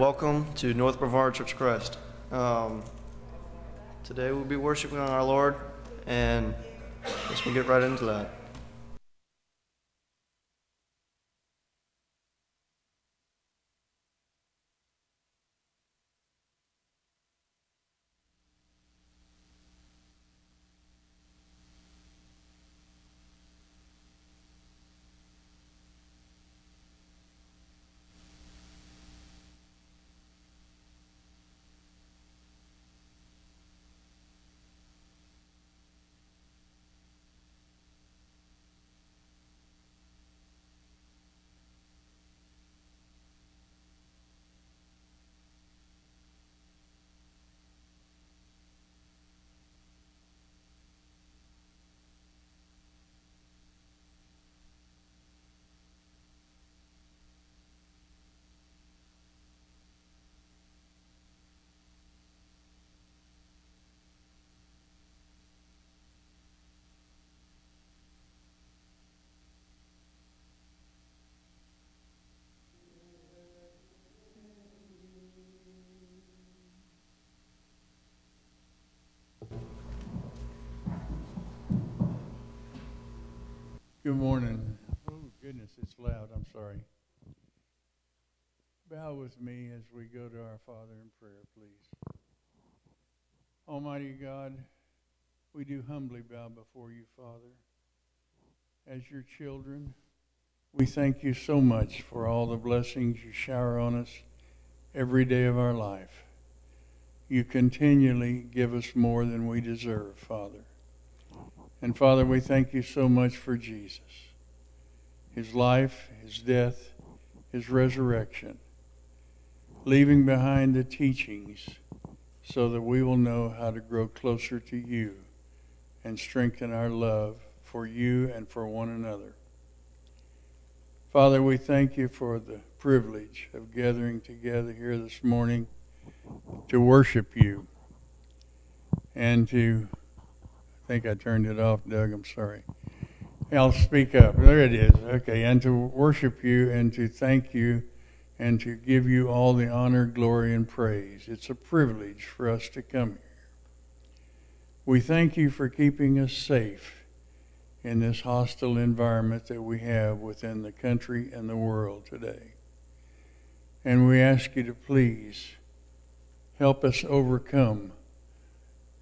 welcome to North Brevard Church of Christ. Um, today we'll be worshiping our Lord, and let's get right into that. Good morning. Oh, goodness, it's loud. I'm sorry. Bow with me as we go to our Father in prayer, please. Almighty God, we do humbly bow before you, Father. As your children, we thank you so much for all the blessings you shower on us every day of our life. You continually give us more than we deserve, Father. And Father, we thank you so much for Jesus, his life, his death, his resurrection, leaving behind the teachings so that we will know how to grow closer to you and strengthen our love for you and for one another. Father, we thank you for the privilege of gathering together here this morning to worship you and to I think I turned it off, Doug. I'm sorry. I'll speak up. There it is. Okay. And to worship you and to thank you and to give you all the honor, glory, and praise. It's a privilege for us to come here. We thank you for keeping us safe in this hostile environment that we have within the country and the world today. And we ask you to please help us overcome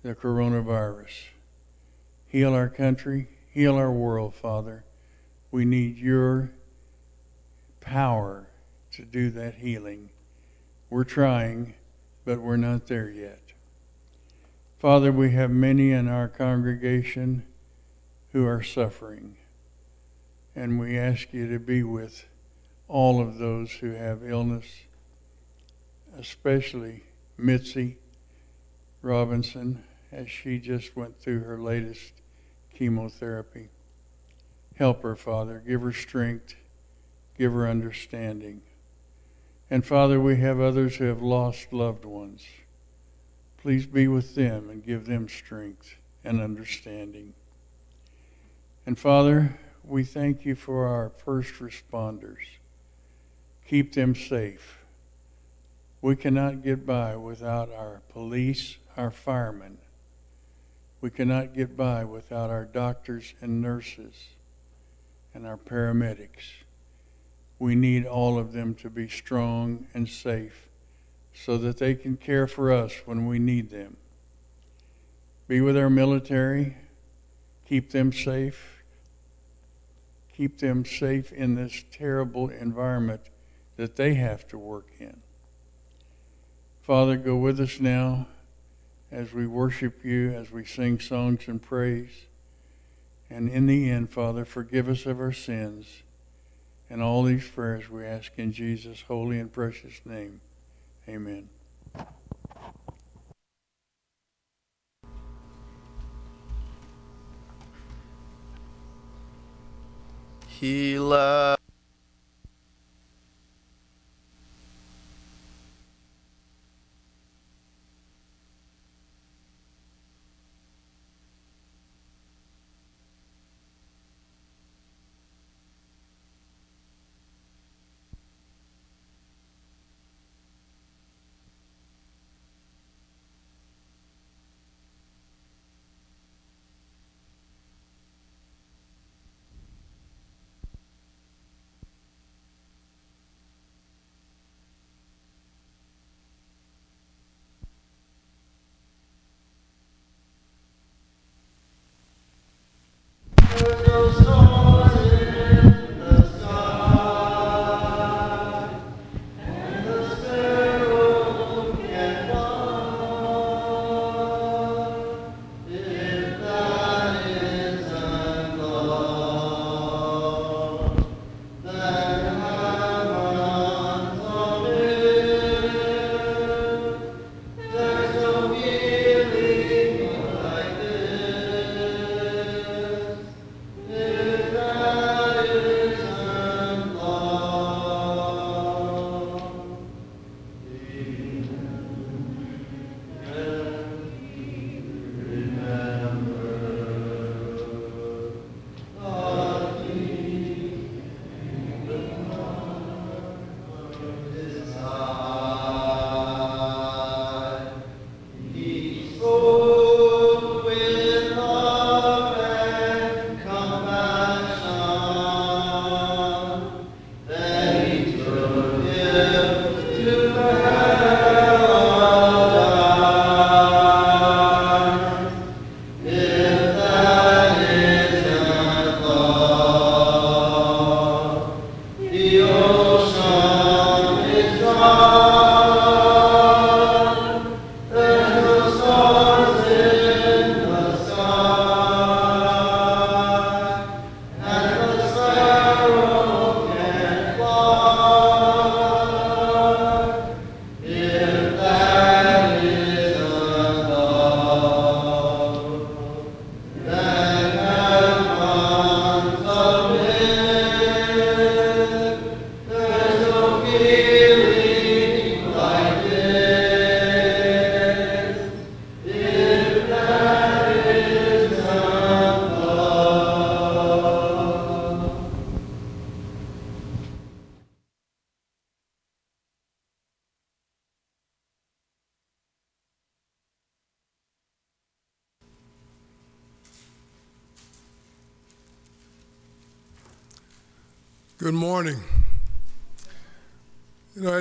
the coronavirus. Heal our country, heal our world, Father. We need your power to do that healing. We're trying, but we're not there yet. Father, we have many in our congregation who are suffering, and we ask you to be with all of those who have illness, especially Mitzi Robinson as she just went through her latest chemotherapy. Help her, Father. Give her strength. Give her understanding. And Father, we have others who have lost loved ones. Please be with them and give them strength and understanding. And Father, we thank you for our first responders. Keep them safe. We cannot get by without our police, our firemen, we cannot get by without our doctors and nurses and our paramedics. We need all of them to be strong and safe so that they can care for us when we need them. Be with our military, keep them safe, keep them safe in this terrible environment that they have to work in. Father, go with us now as we worship you, as we sing songs and praise. And in the end, Father, forgive us of our sins. And all these prayers we ask in Jesus' holy and precious name. Amen. He left.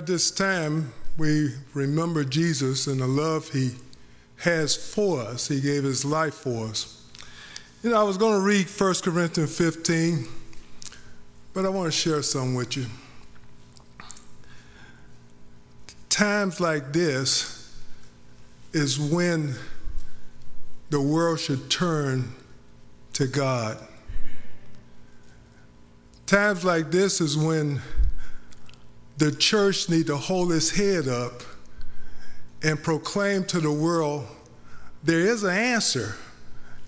At this time, we remember Jesus and the love he has for us. He gave his life for us. You know, I was going to read 1 Corinthians 15, but I want to share some with you. Times like this is when the world should turn to God. Times like this is when the church need to hold its head up and proclaim to the world there is an answer,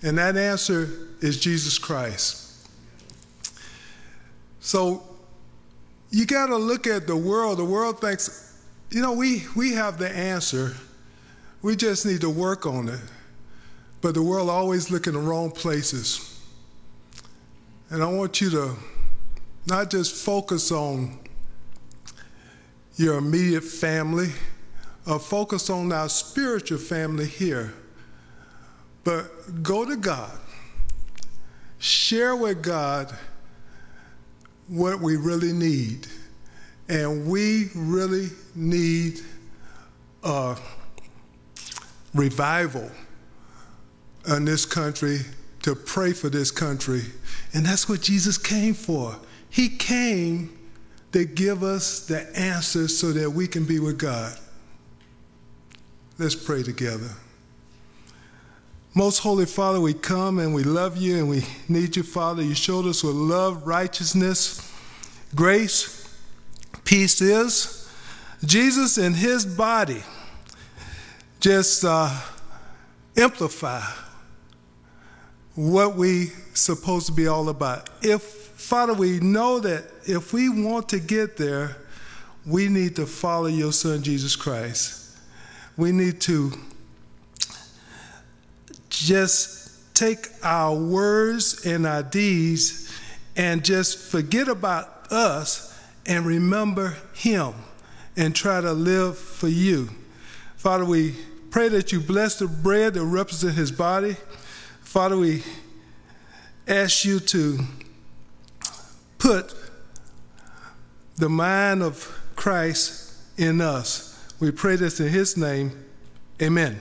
and that answer is Jesus Christ. So you got to look at the world. The world thinks, you know, we, we have the answer. We just need to work on it. But the world always look in the wrong places. And I want you to not just focus on your immediate family or focus on our spiritual family here, but go to God. Share with God what we really need. And we really need a revival in this country to pray for this country. And that's what Jesus came for. He came to give us the answers so that we can be with God. Let's pray together. Most Holy Father, we come and we love you and we need you, Father. You showed us what love, righteousness, grace, peace is. Jesus and his body just uh, amplify what we supposed to be all about. If Father, we know that if we want to get there, we need to follow your son Jesus Christ. We need to just take our words and our deeds and just forget about us and remember him and try to live for you. Father, we pray that you bless the bread that represents his body. Father, we ask you to put the mind of Christ in us. We pray this in his name. Amen.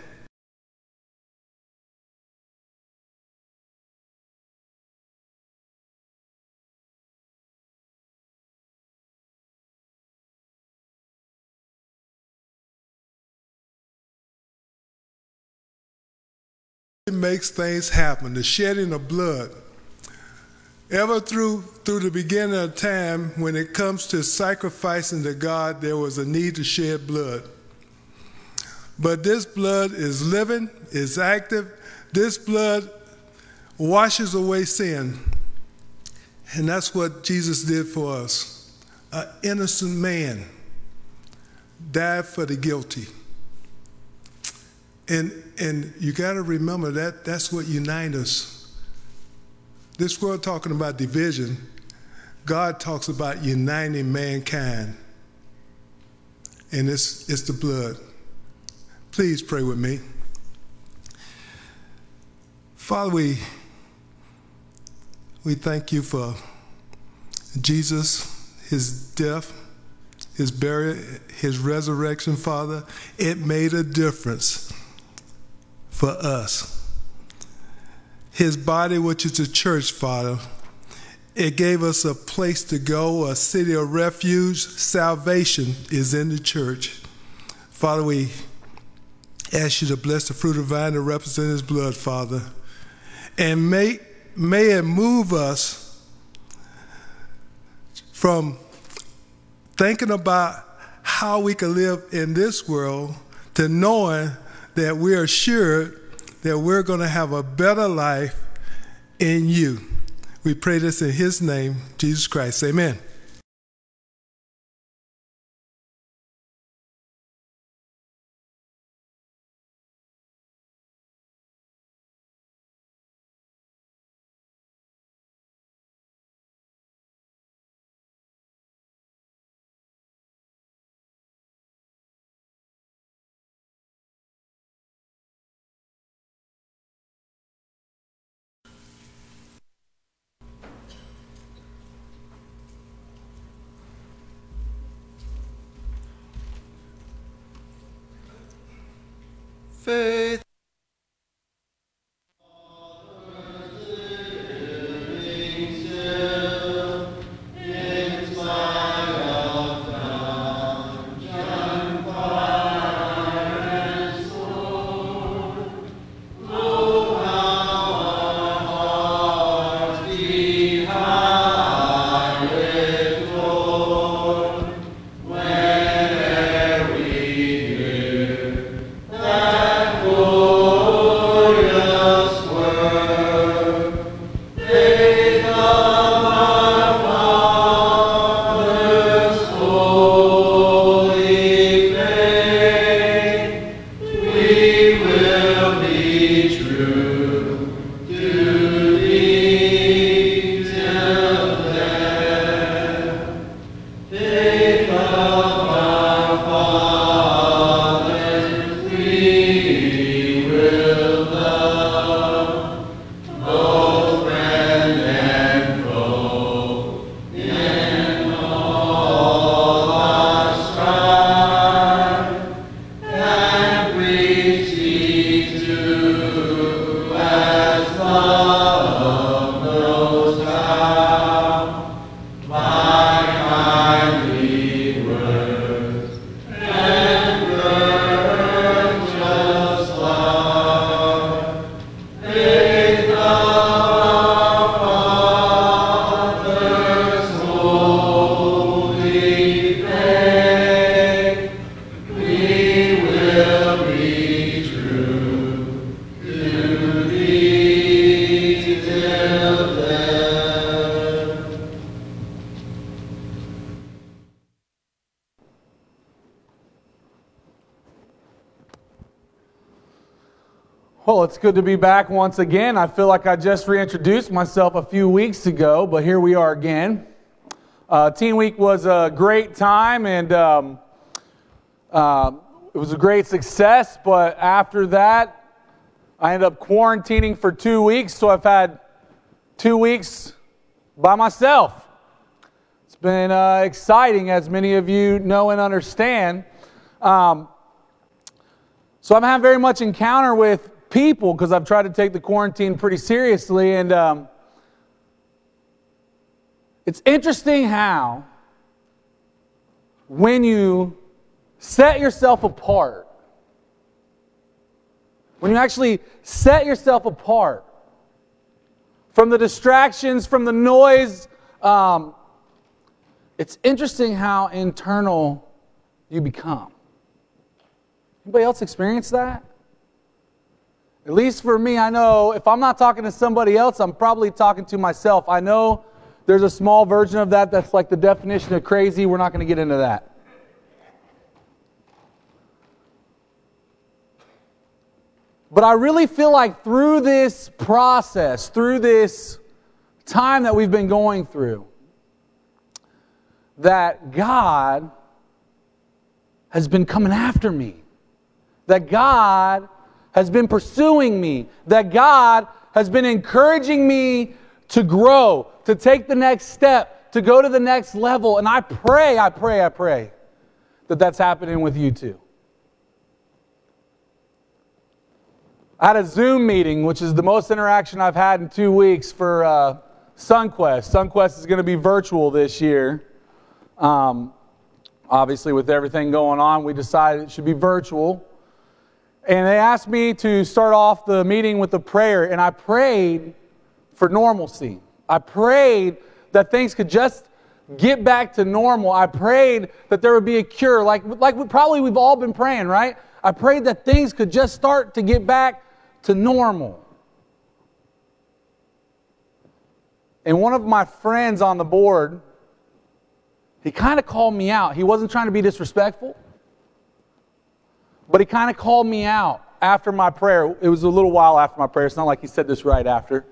It makes things happen. The shedding of blood. Ever through through the beginning of time, when it comes to sacrificing to God, there was a need to shed blood. But this blood is living, is active. This blood washes away sin. And that's what Jesus did for us. An innocent man died for the guilty. And, and you got to remember that that's what unites us. This world talking about division, God talks about uniting mankind. And it's, it's the blood. Please pray with me. Father, we, we thank you for Jesus, his death, his burial, his resurrection, Father. It made a difference for us. His body, which is the church, Father, it gave us a place to go, a city of refuge. Salvation is in the church. Father, we ask you to bless the fruit of the vine that represents his blood, Father. And may, may it move us from thinking about how we can live in this world to knowing that we are sure that we're going to have a better life in you. We pray this in his name, Jesus Christ. Amen. Good to be back once again. I feel like I just reintroduced myself a few weeks ago, but here we are again. Uh, Teen Week was a great time and um, uh, it was a great success, but after that, I ended up quarantining for two weeks, so I've had two weeks by myself. It's been uh, exciting, as many of you know and understand. Um, so I've had very much encounter with people because I've tried to take the quarantine pretty seriously. And um, it's interesting how, when you set yourself apart, when you actually set yourself apart from the distractions, from the noise, um, it's interesting how internal you become. Anybody else experience that? At least for me, I know if I'm not talking to somebody else, I'm probably talking to myself. I know there's a small version of that that's like the definition of crazy. We're not going to get into that. But I really feel like through this process, through this time that we've been going through, that God has been coming after me. That God has been pursuing me, that God has been encouraging me to grow, to take the next step, to go to the next level. And I pray, I pray, I pray that that's happening with you too. I had a Zoom meeting, which is the most interaction I've had in two weeks for uh, SunQuest. SunQuest is going to be virtual this year. Um, obviously, with everything going on, we decided it should be virtual. And they asked me to start off the meeting with a prayer, and I prayed for normalcy. I prayed that things could just get back to normal. I prayed that there would be a cure, like, like we, probably we've all been praying, right? I prayed that things could just start to get back to normal. And one of my friends on the board, he kind of called me out. He wasn't trying to be disrespectful, but he kind of called me out after my prayer. It was a little while after my prayer. It's not like he said this right after.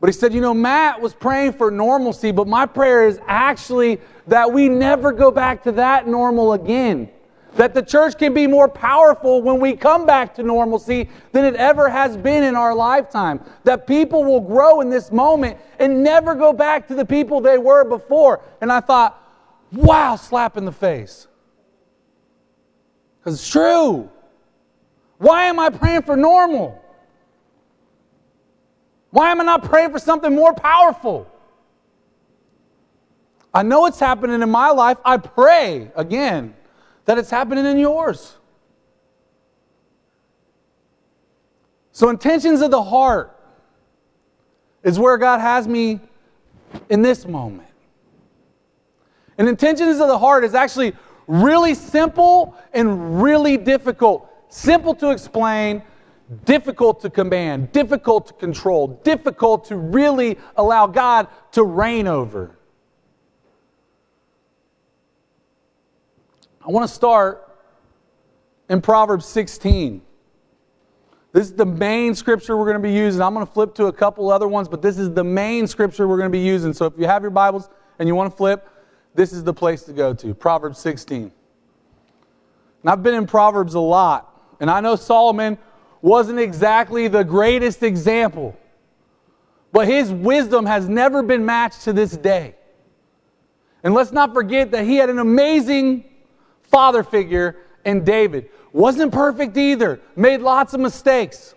But he said, You know, Matt was praying for normalcy, but my prayer is actually that we never go back to that normal again. That the church can be more powerful when we come back to normalcy than it ever has been in our lifetime. That people will grow in this moment and never go back to the people they were before. And I thought, wow, slap in the face. Because it's true. Why am I praying for normal? Why am I not praying for something more powerful? I know it's happening in my life. I pray again that it's happening in yours. So, intentions of the heart is where God has me in this moment. And intentions of the heart is actually really simple and really difficult. Simple to explain, difficult to command, difficult to control, difficult to really allow God to reign over. I want to start in Proverbs 16. This is the main scripture we're going to be using. I'm going to flip to a couple other ones, but this is the main scripture we're going to be using. So if you have your Bibles and you want to flip, this is the place to go to Proverbs 16. And I've been in Proverbs a lot, and I know Solomon wasn't exactly the greatest example, but his wisdom has never been matched to this day. And let's not forget that he had an amazing father figure in David. Wasn't perfect either, made lots of mistakes,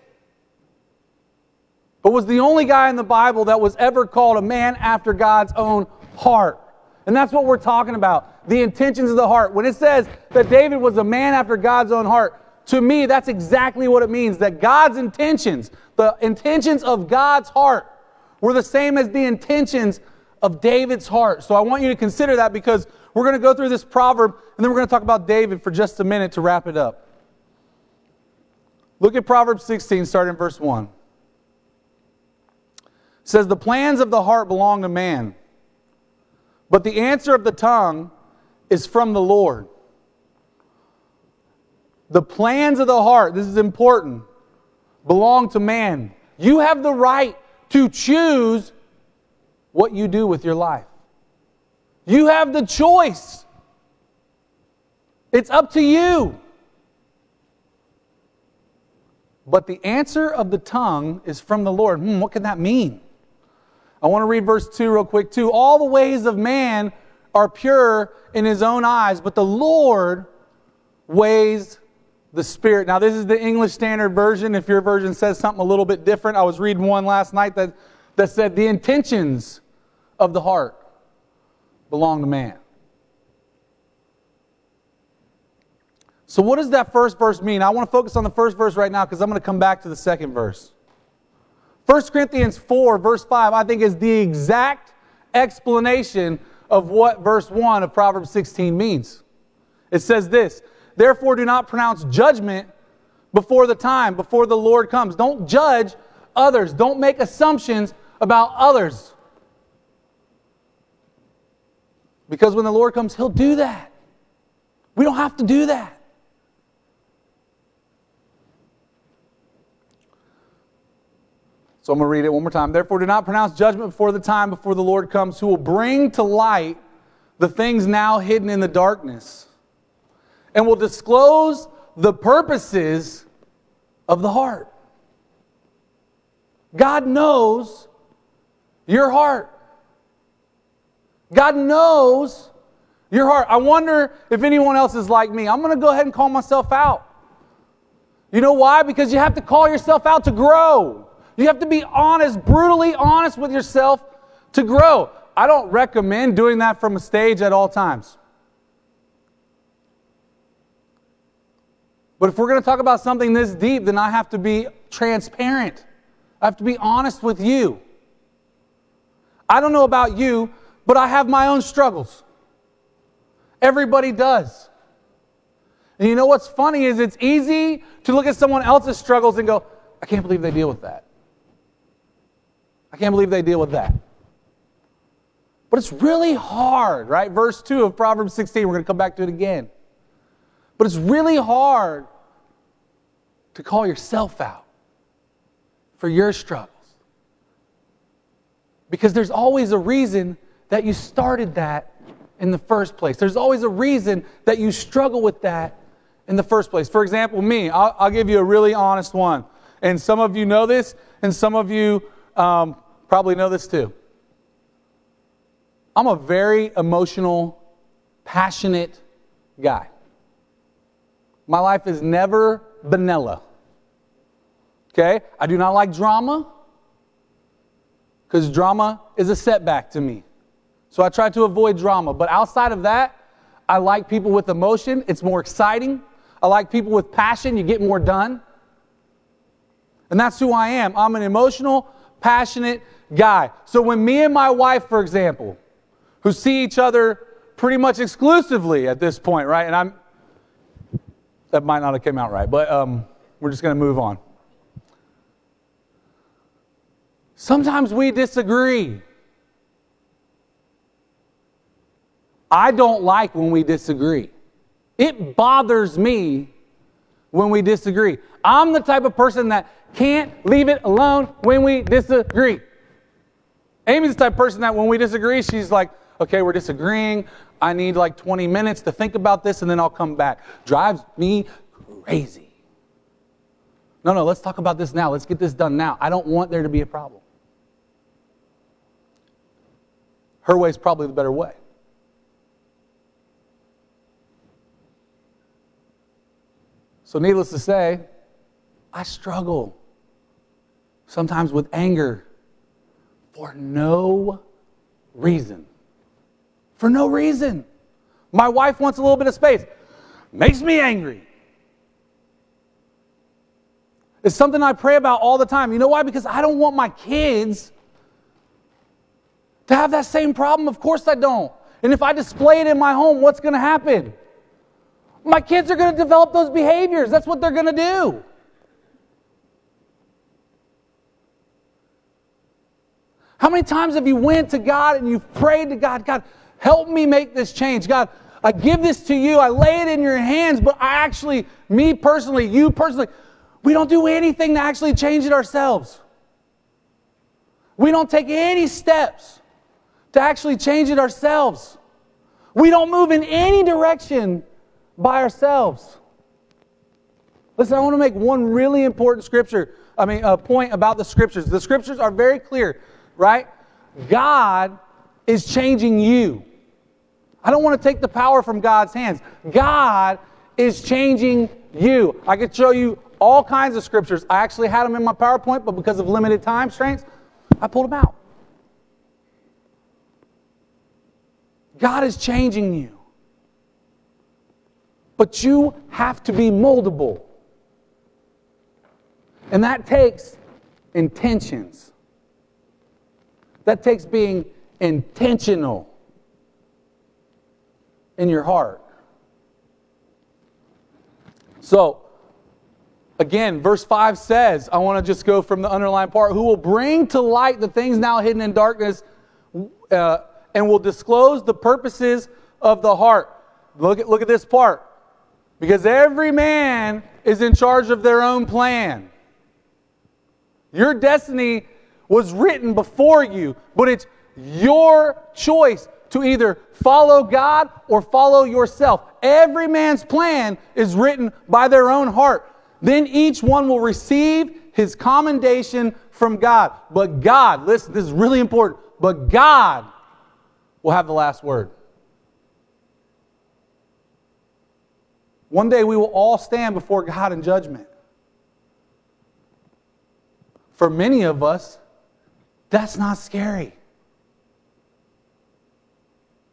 but was the only guy in the Bible that was ever called a man after God's own heart. And that's what we're talking about the intentions of the heart. When it says that David was a man after God's own heart, to me, that's exactly what it means that God's intentions, the intentions of God's heart, were the same as the intentions of David's heart. So I want you to consider that because we're going to go through this proverb and then we're going to talk about David for just a minute to wrap it up. Look at Proverbs 16, starting in verse 1. It says, The plans of the heart belong to man, but the answer of the tongue is from the Lord. The plans of the heart, this is important, belong to man. You have the right to choose what you do with your life. You have the choice. It's up to you. But the answer of the tongue is from the Lord. Hmm, what can that mean? I want to read verse 2 real quick, too. All the ways of man are pure in his own eyes, but the Lord weighs the Spirit. Now, this is the English Standard Version. If your version says something a little bit different, I was reading one last night that, that said, The intentions of the heart belong to man. So, what does that first verse mean? I want to focus on the first verse right now because I'm going to come back to the second verse. 1 Corinthians 4, verse 5, I think is the exact explanation of what verse 1 of Proverbs 16 means. It says this Therefore, do not pronounce judgment before the time, before the Lord comes. Don't judge others, don't make assumptions about others. Because when the Lord comes, He'll do that. We don't have to do that. So I'm going to read it one more time. Therefore, do not pronounce judgment before the time before the Lord comes, who will bring to light the things now hidden in the darkness and will disclose the purposes of the heart. God knows your heart. God knows your heart. I wonder if anyone else is like me. I'm going to go ahead and call myself out. You know why? Because you have to call yourself out to grow. You have to be honest, brutally honest with yourself to grow. I don't recommend doing that from a stage at all times. But if we're going to talk about something this deep, then I have to be transparent. I have to be honest with you. I don't know about you, but I have my own struggles. Everybody does. And you know what's funny is it's easy to look at someone else's struggles and go, I can't believe they deal with that. I can't believe they deal with that. But it's really hard, right? Verse 2 of Proverbs 16, we're going to come back to it again. But it's really hard to call yourself out for your struggles. Because there's always a reason that you started that in the first place. There's always a reason that you struggle with that in the first place. For example, me, I'll, I'll give you a really honest one. And some of you know this, and some of you um, probably know this too. I'm a very emotional, passionate guy. My life is never vanilla. Okay? I do not like drama because drama is a setback to me. So I try to avoid drama. But outside of that, I like people with emotion. It's more exciting. I like people with passion. You get more done. And that's who I am. I'm an emotional, passionate guy. So when me and my wife, for example, who see each other pretty much exclusively at this point, right? And I'm, that might not have come out right, but um, we're just going to move on. Sometimes we disagree. I don't like when we disagree. It bothers me when we disagree. I'm the type of person that can't leave it alone when we disagree. Amy's the type of person that when we disagree, she's like, okay, we're disagreeing. I need like 20 minutes to think about this and then I'll come back. Drives me crazy. No, no, let's talk about this now. Let's get this done now. I don't want there to be a problem. Her way is probably the better way. So, needless to say, I struggle sometimes with anger for no reason. For no reason. My wife wants a little bit of space, makes me angry. It's something I pray about all the time. You know why? Because I don't want my kids to have that same problem. Of course I don't. And if I display it in my home, what's going to happen? My kids are going to develop those behaviors. That's what they're going to do. How many times have you went to God and you've prayed to God, God, help me make this change. God, I give this to you. I lay it in your hands, but I actually, me personally, you personally, we don't do anything to actually change it ourselves. We don't take any steps to actually change it ourselves. We don't move in any direction by ourselves. Listen, I want to make one really important scripture, I mean, a point about the scriptures. The scriptures are very clear, right? God is changing you. I don't want to take the power from God's hands. God is changing you. I could show you all kinds of scriptures. I actually had them in my PowerPoint, but because of limited time strengths, I pulled them out. God is changing you. But you have to be moldable. And that takes intentions. That takes being intentional in your heart. So, again, verse 5 says, I want to just go from the underlined part, who will bring to light the things now hidden in darkness uh, and will disclose the purposes of the heart. Look at, look at this part. Because every man is in charge of their own plan. Your destiny was written before you, but it's your choice to either follow God or follow yourself. Every man's plan is written by their own heart. Then each one will receive his commendation from God. But God, listen, this is really important, but God will have the last word. One day we will all stand before God in judgment. for many of us, that's not scary.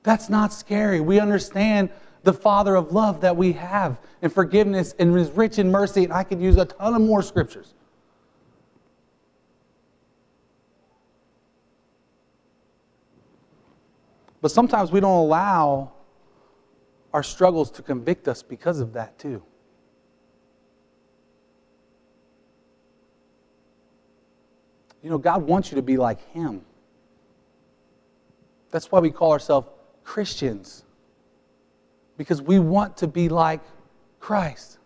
That's not scary. We understand the Father of love that we have and forgiveness and is rich in mercy. And I could use a ton of more scriptures. But sometimes we don't allow our struggles to convict us because of that, too. You know, God wants you to be like Him. That's why we call ourselves Christians, because we want to be like Christ.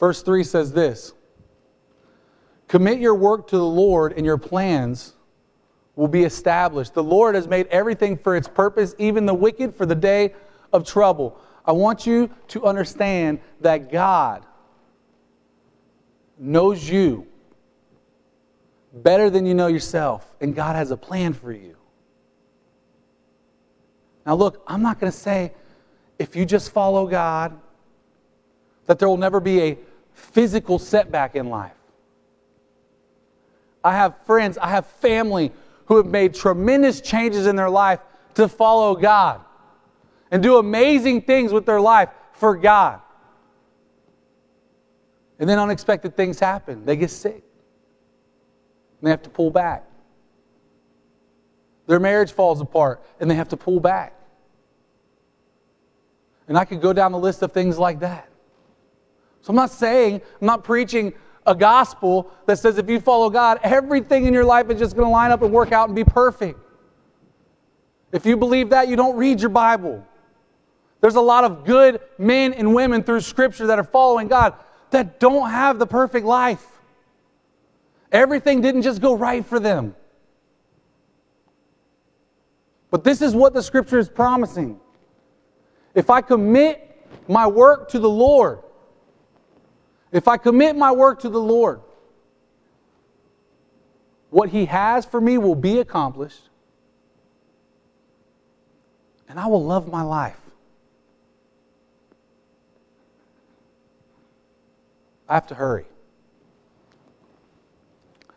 Verse 3 says this Commit your work to the Lord, and your plans will be established. The Lord has made everything for its purpose, even the wicked for the day of trouble. I want you to understand that God knows you better than you know yourself, and God has a plan for you. Now, look, I'm not going to say if you just follow God that there will never be a physical setback in life. I have friends, I have family who have made tremendous changes in their life to follow God and do amazing things with their life for God. And then unexpected things happen. They get sick. And they have to pull back. Their marriage falls apart and they have to pull back. And I could go down the list of things like that. So I'm not saying, I'm not preaching a gospel that says if you follow God, everything in your life is just going to line up and work out and be perfect. If you believe that, you don't read your Bible. There's a lot of good men and women through Scripture that are following God that don't have the perfect life. Everything didn't just go right for them. But this is what the Scripture is promising. If I commit my work to the Lord, if I commit my work to the Lord, what He has for me will be accomplished, and I will love my life. I have to hurry.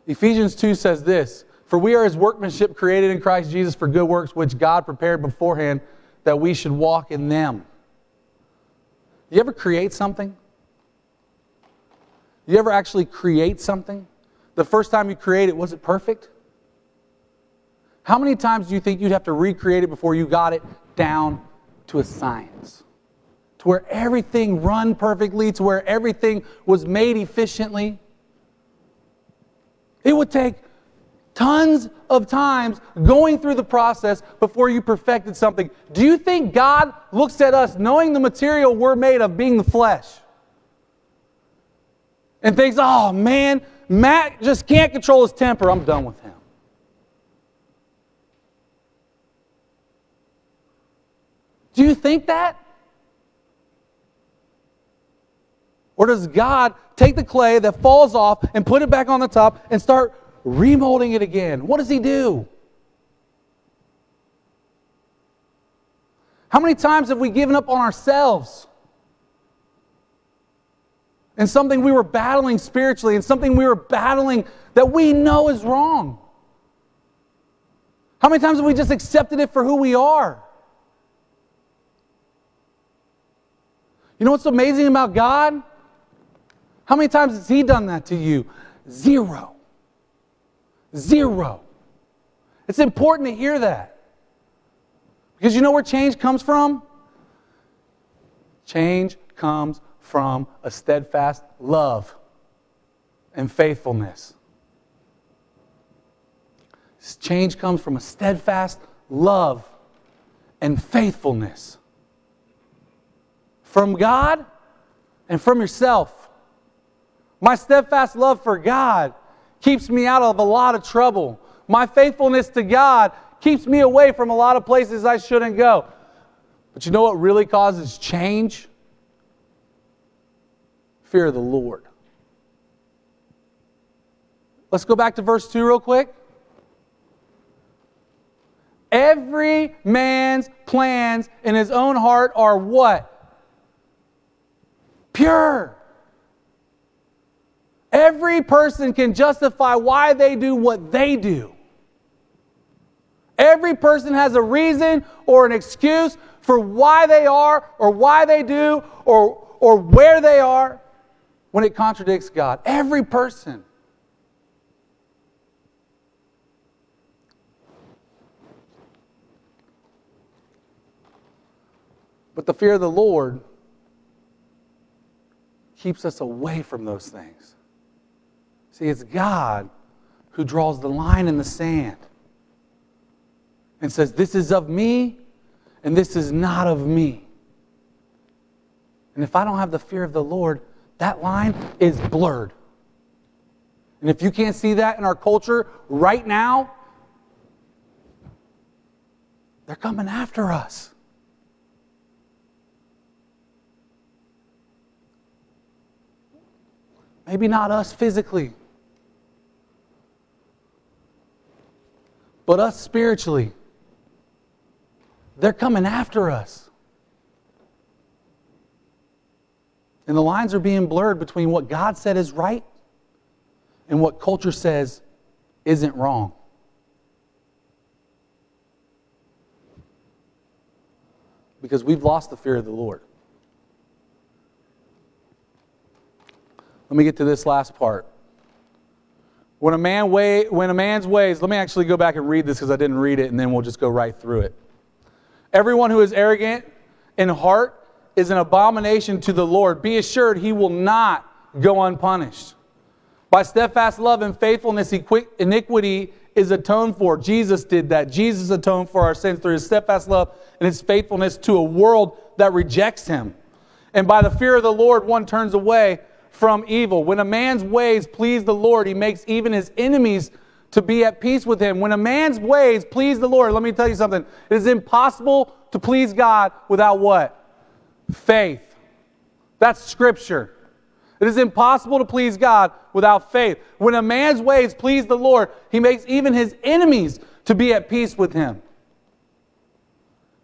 Ephesians 2 says this For we are his workmanship created in Christ Jesus for good works, which God prepared beforehand that we should walk in them. You ever create something? You ever actually create something? The first time you create it, was it perfect? How many times do you think you'd have to recreate it before you got it down to a science? to where everything run perfectly, to where everything was made efficiently. It would take tons of times going through the process before you perfected something. Do you think God looks at us knowing the material we're made of being the flesh and thinks, oh man, Matt just can't control his temper. I'm done with him. Do you think that? Or does God take the clay that falls off and put it back on the top and start remolding it again? What does He do? How many times have we given up on ourselves? And something we were battling spiritually, and something we were battling that we know is wrong. How many times have we just accepted it for who we are? You know what's amazing about God? How many times has He done that to you? Zero. Zero. It's important to hear that. Because you know where change comes from? Change comes from a steadfast love and faithfulness. Change comes from a steadfast love and faithfulness. From God and from yourself. My steadfast love for God keeps me out of a lot of trouble. My faithfulness to God keeps me away from a lot of places I shouldn't go. But you know what really causes change? Fear of the Lord. Let's go back to verse 2 real quick. Every man's plans in his own heart are what? Pure. Every person can justify why they do what they do. Every person has a reason or an excuse for why they are or why they do or, or where they are when it contradicts God. Every person. But the fear of the Lord keeps us away from those things. See, it's God who draws the line in the sand and says, This is of me, and this is not of me. And if I don't have the fear of the Lord, that line is blurred. And if you can't see that in our culture right now, they're coming after us. Maybe not us physically, but us spiritually. They're coming after us. And the lines are being blurred between what God said is right and what culture says isn't wrong. Because we've lost the fear of the Lord. Let me get to this last part. When a man way, when a man's ways, let me actually go back and read this because I didn't read it, and then we'll just go right through it. Everyone who is arrogant in heart is an abomination to the Lord. Be assured he will not go unpunished. By steadfast love and faithfulness, iniquity is atoned for. Jesus did that. Jesus atoned for our sins through his steadfast love and his faithfulness to a world that rejects him. And by the fear of the Lord, one turns away from evil. When a man's ways please the Lord, he makes even his enemies to be at peace with him. When a man's ways please the Lord, let me tell you something. It is impossible to please God without what? Faith. That's scripture. It is impossible to please God without faith. When a man's ways please the Lord, he makes even his enemies to be at peace with him.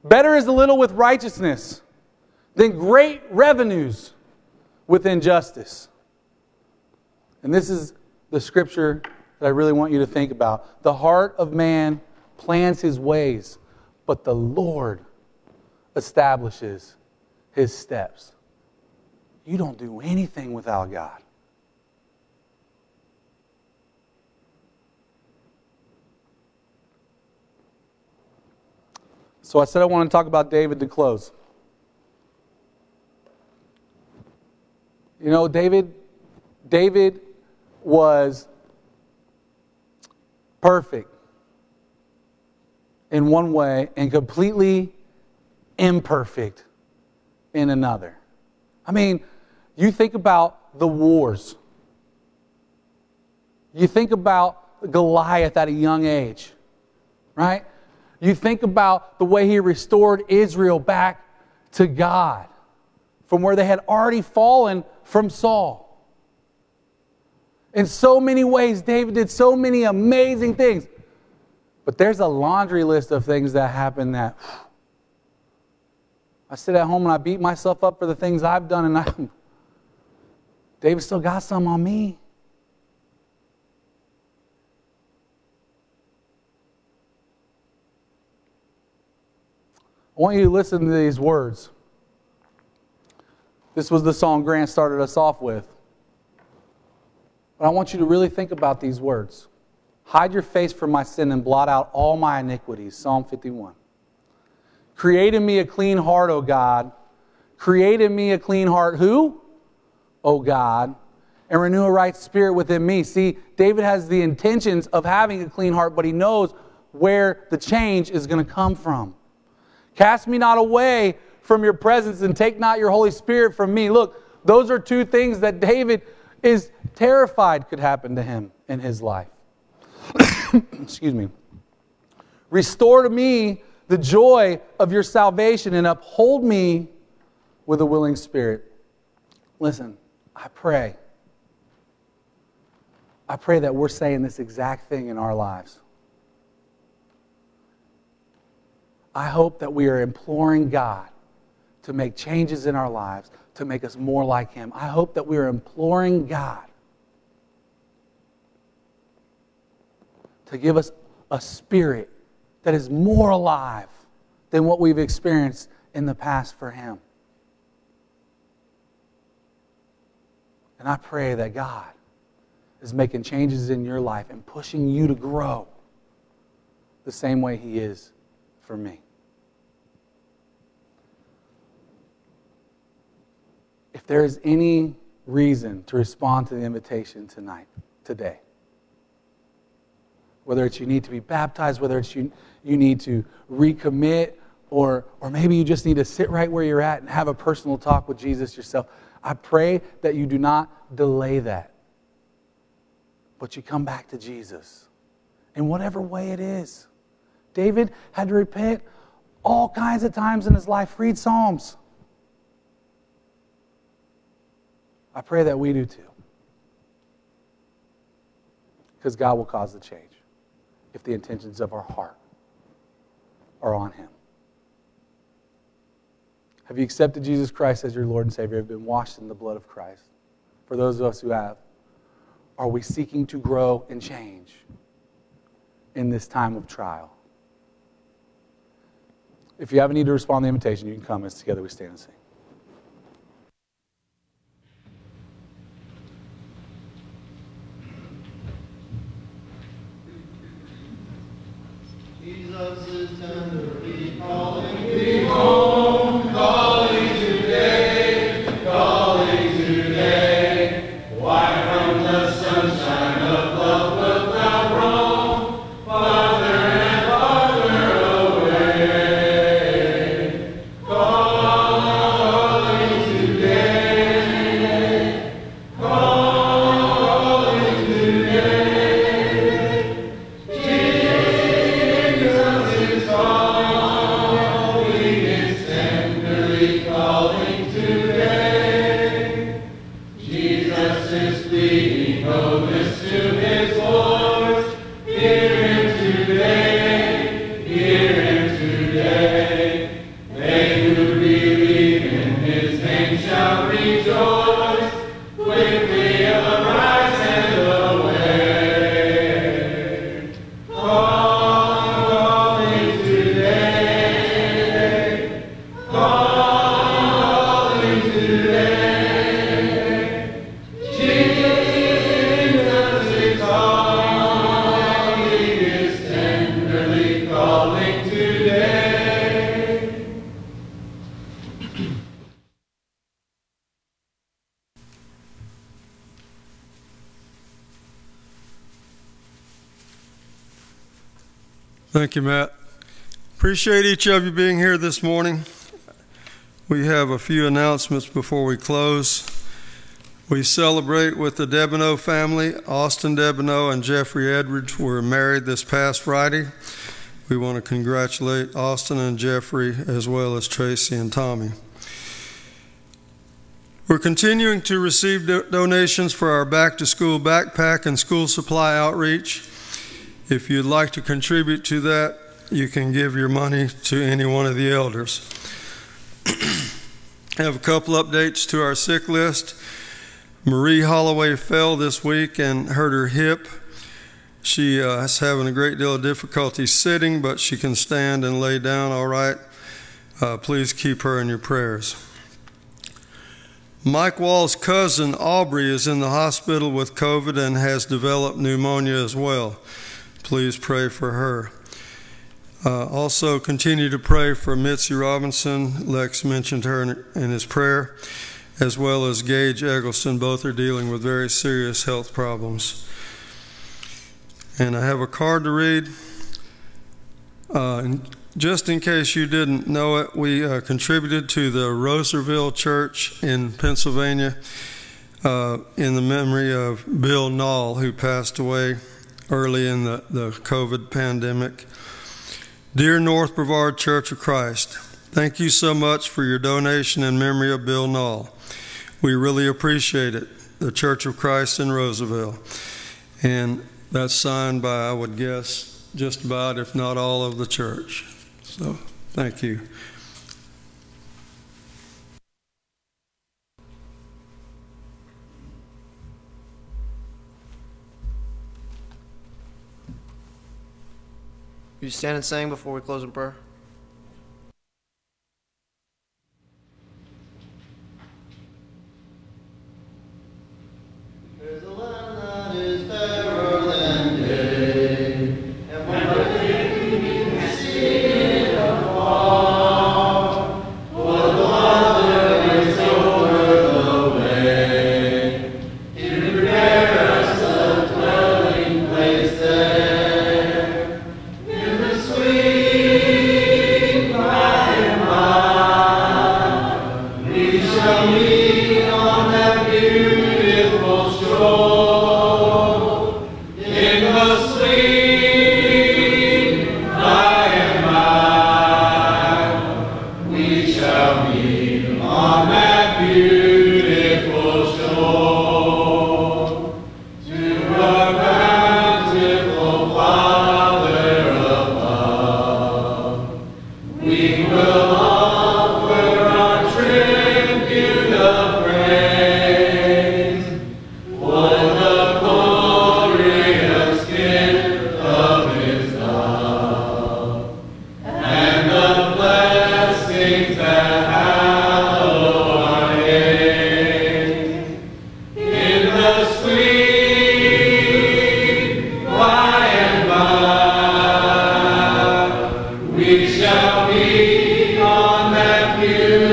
Better is a little with righteousness than great revenues with injustice. And this is the scripture that I really want you to think about. The heart of man plans his ways, but the Lord establishes his steps. You don't do anything without God. So I said I want to talk about David to close. You know, David, David was perfect in one way and completely imperfect in another. I mean, you think about the wars. You think about Goliath at a young age, right? You think about the way he restored Israel back to God from where they had already fallen from Saul. In so many ways, David did so many amazing things. But there's a laundry list of things that happened that I sit at home and I beat myself up for the things I've done, and I, David still got some on me. I want you to listen to these words. This was the song Grant started us off with. But I want you to really think about these words Hide your face from my sin and blot out all my iniquities. Psalm 51. Create in me a clean heart, O God. Create in me a clean heart. Who? O God. And renew a right spirit within me. See, David has the intentions of having a clean heart, but he knows where the change is going to come from. Cast me not away from your presence and take not your Holy Spirit from me. Look, those are two things that David is terrified could happen to him in his life. Excuse me. Restore to me the joy of your salvation and uphold me with a willing spirit. Listen, I pray. I pray that we're saying this exact thing in our lives. I hope that we are imploring God to make changes in our lives, to make us more like Him. I hope that we are imploring God to give us a spirit that is more alive than what we've experienced in the past for Him. And I pray that God is making changes in your life and pushing you to grow the same way He is for me. If there is any reason to respond to the invitation tonight, today, whether it's you need to be baptized, whether it's you, you need to recommit, or, or maybe you just need to sit right where you're at and have a personal talk with Jesus yourself. I pray that you do not delay that, but you come back to Jesus in whatever way it is. David had to repent all kinds of times in his life. Read Psalms. I pray that we do too. Because God will cause the change if the intentions of our heart are on Him. Have you accepted Jesus Christ as your Lord and Savior? Have been washed in the blood of Christ? For those of us who have, are we seeking to grow and change in this time of trial? If you have a need to respond to the invitation, you can come as together we stand and sing. Jesus is tenderly calling. Thank you, Matt. Appreciate each of you being here this morning. We have a few announcements before we close. We celebrate with the Debineau family. Austin Debineau and Jeffrey Edwards were married this past Friday. We want to congratulate Austin and Jeffrey as well as Tracy and Tommy. We're continuing to receive do- donations for our back to school backpack and school supply outreach. If you'd like to contribute to that, you can give your money to any one of the elders. I have a couple updates to our sick list. Marie Holloway fell this week and hurt her hip. She uh, is having a great deal of difficulty sitting, but she can stand and lay down all right. Uh, please keep her in your prayers. Mike Wall's cousin Aubrey is in the hospital with COVID and has developed pneumonia as well. Please pray for her. Uh, also, continue to pray for Mitzi Robinson. Lex mentioned her in, in his prayer, as well as Gage Eggleston. Both are dealing with very serious health problems. And I have a card to read. Uh, and just in case you didn't know it, we uh, contributed to the Roserville Church in Pennsylvania uh, in the memory of Bill Nall, who passed away early in the, the COVID pandemic. Dear North Brevard Church of Christ, thank you so much for your donation in memory of Bill Nall. We really appreciate it. The Church of Christ in Roosevelt. And that's signed by, I would guess, just about, if not all, of the church. So Thank you. You stand and sing before we close in prayer? There's a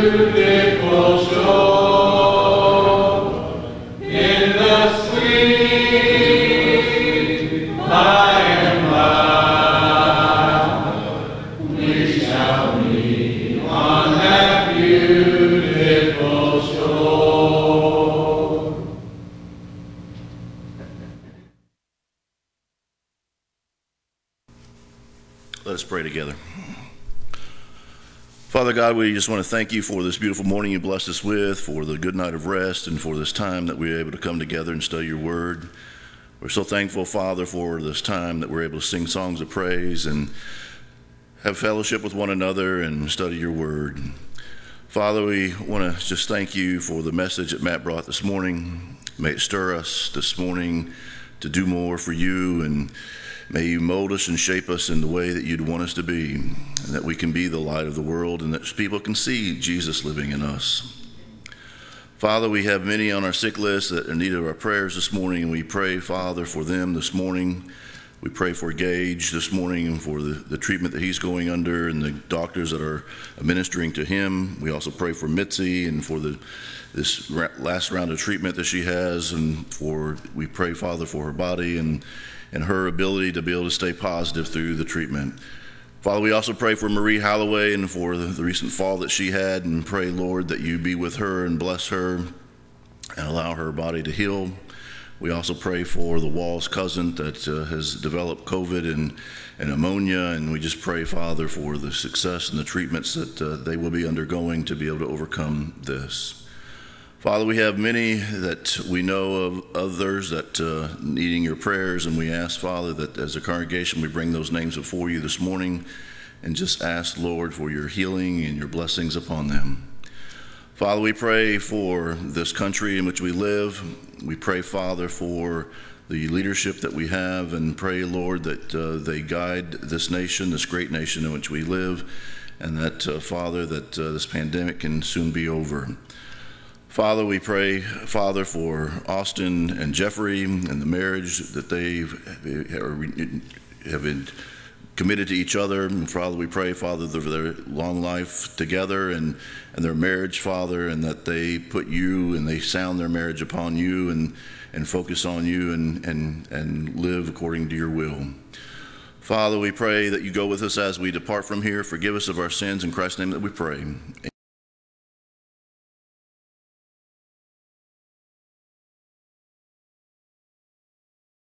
beautiful God, we just want to thank you for this beautiful morning you blessed us with, for the good night of rest, and for this time that we are able to come together and study your word. We're so thankful, Father, for this time that we're able to sing songs of praise and have fellowship with one another and study your word. Father, we want to just thank you for the message that Matt brought this morning. May it stir us this morning to do more for you and May you mold us and shape us in the way that you'd want us to be, and that we can be the light of the world, and that people can see Jesus living in us. Father, we have many on our sick list that are in need of our prayers this morning, and we pray, Father, for them this morning. We pray for Gage this morning and for the, the treatment that he's going under and the doctors that are administering to him. We also pray for Mitzi and for the this last round of treatment that she has, and for we pray, Father, for her body and and her ability to be able to stay positive through the treatment. Father, we also pray for Marie Holloway and for the, the recent fall that she had, and pray, Lord, that you be with her and bless her and allow her body to heal. We also pray for the Walls cousin that uh, has developed COVID and, and pneumonia, and we just pray, Father, for the success and the treatments that uh, they will be undergoing to be able to overcome this. Father, we have many that we know of others that uh, needing your prayers, and we ask, Father, that as a congregation we bring those names before you this morning and just ask, Lord, for your healing and your blessings upon them. Father, we pray for this country in which we live. We pray, Father, for the leadership that we have, and pray, Lord, that uh, they guide this nation, this great nation in which we live, and that, uh, Father, that uh, this pandemic can soon be over. Father, we pray, Father, for Austin and Jeffrey and the marriage that they have been committed to each other. And Father, we pray, Father, for their long life together and, and their marriage, Father, and that they put you and they sound their marriage upon you and, and focus on you and, and, and live according to your will. Father, we pray that you go with us as we depart from here. Forgive us of our sins. In Christ's name that we pray.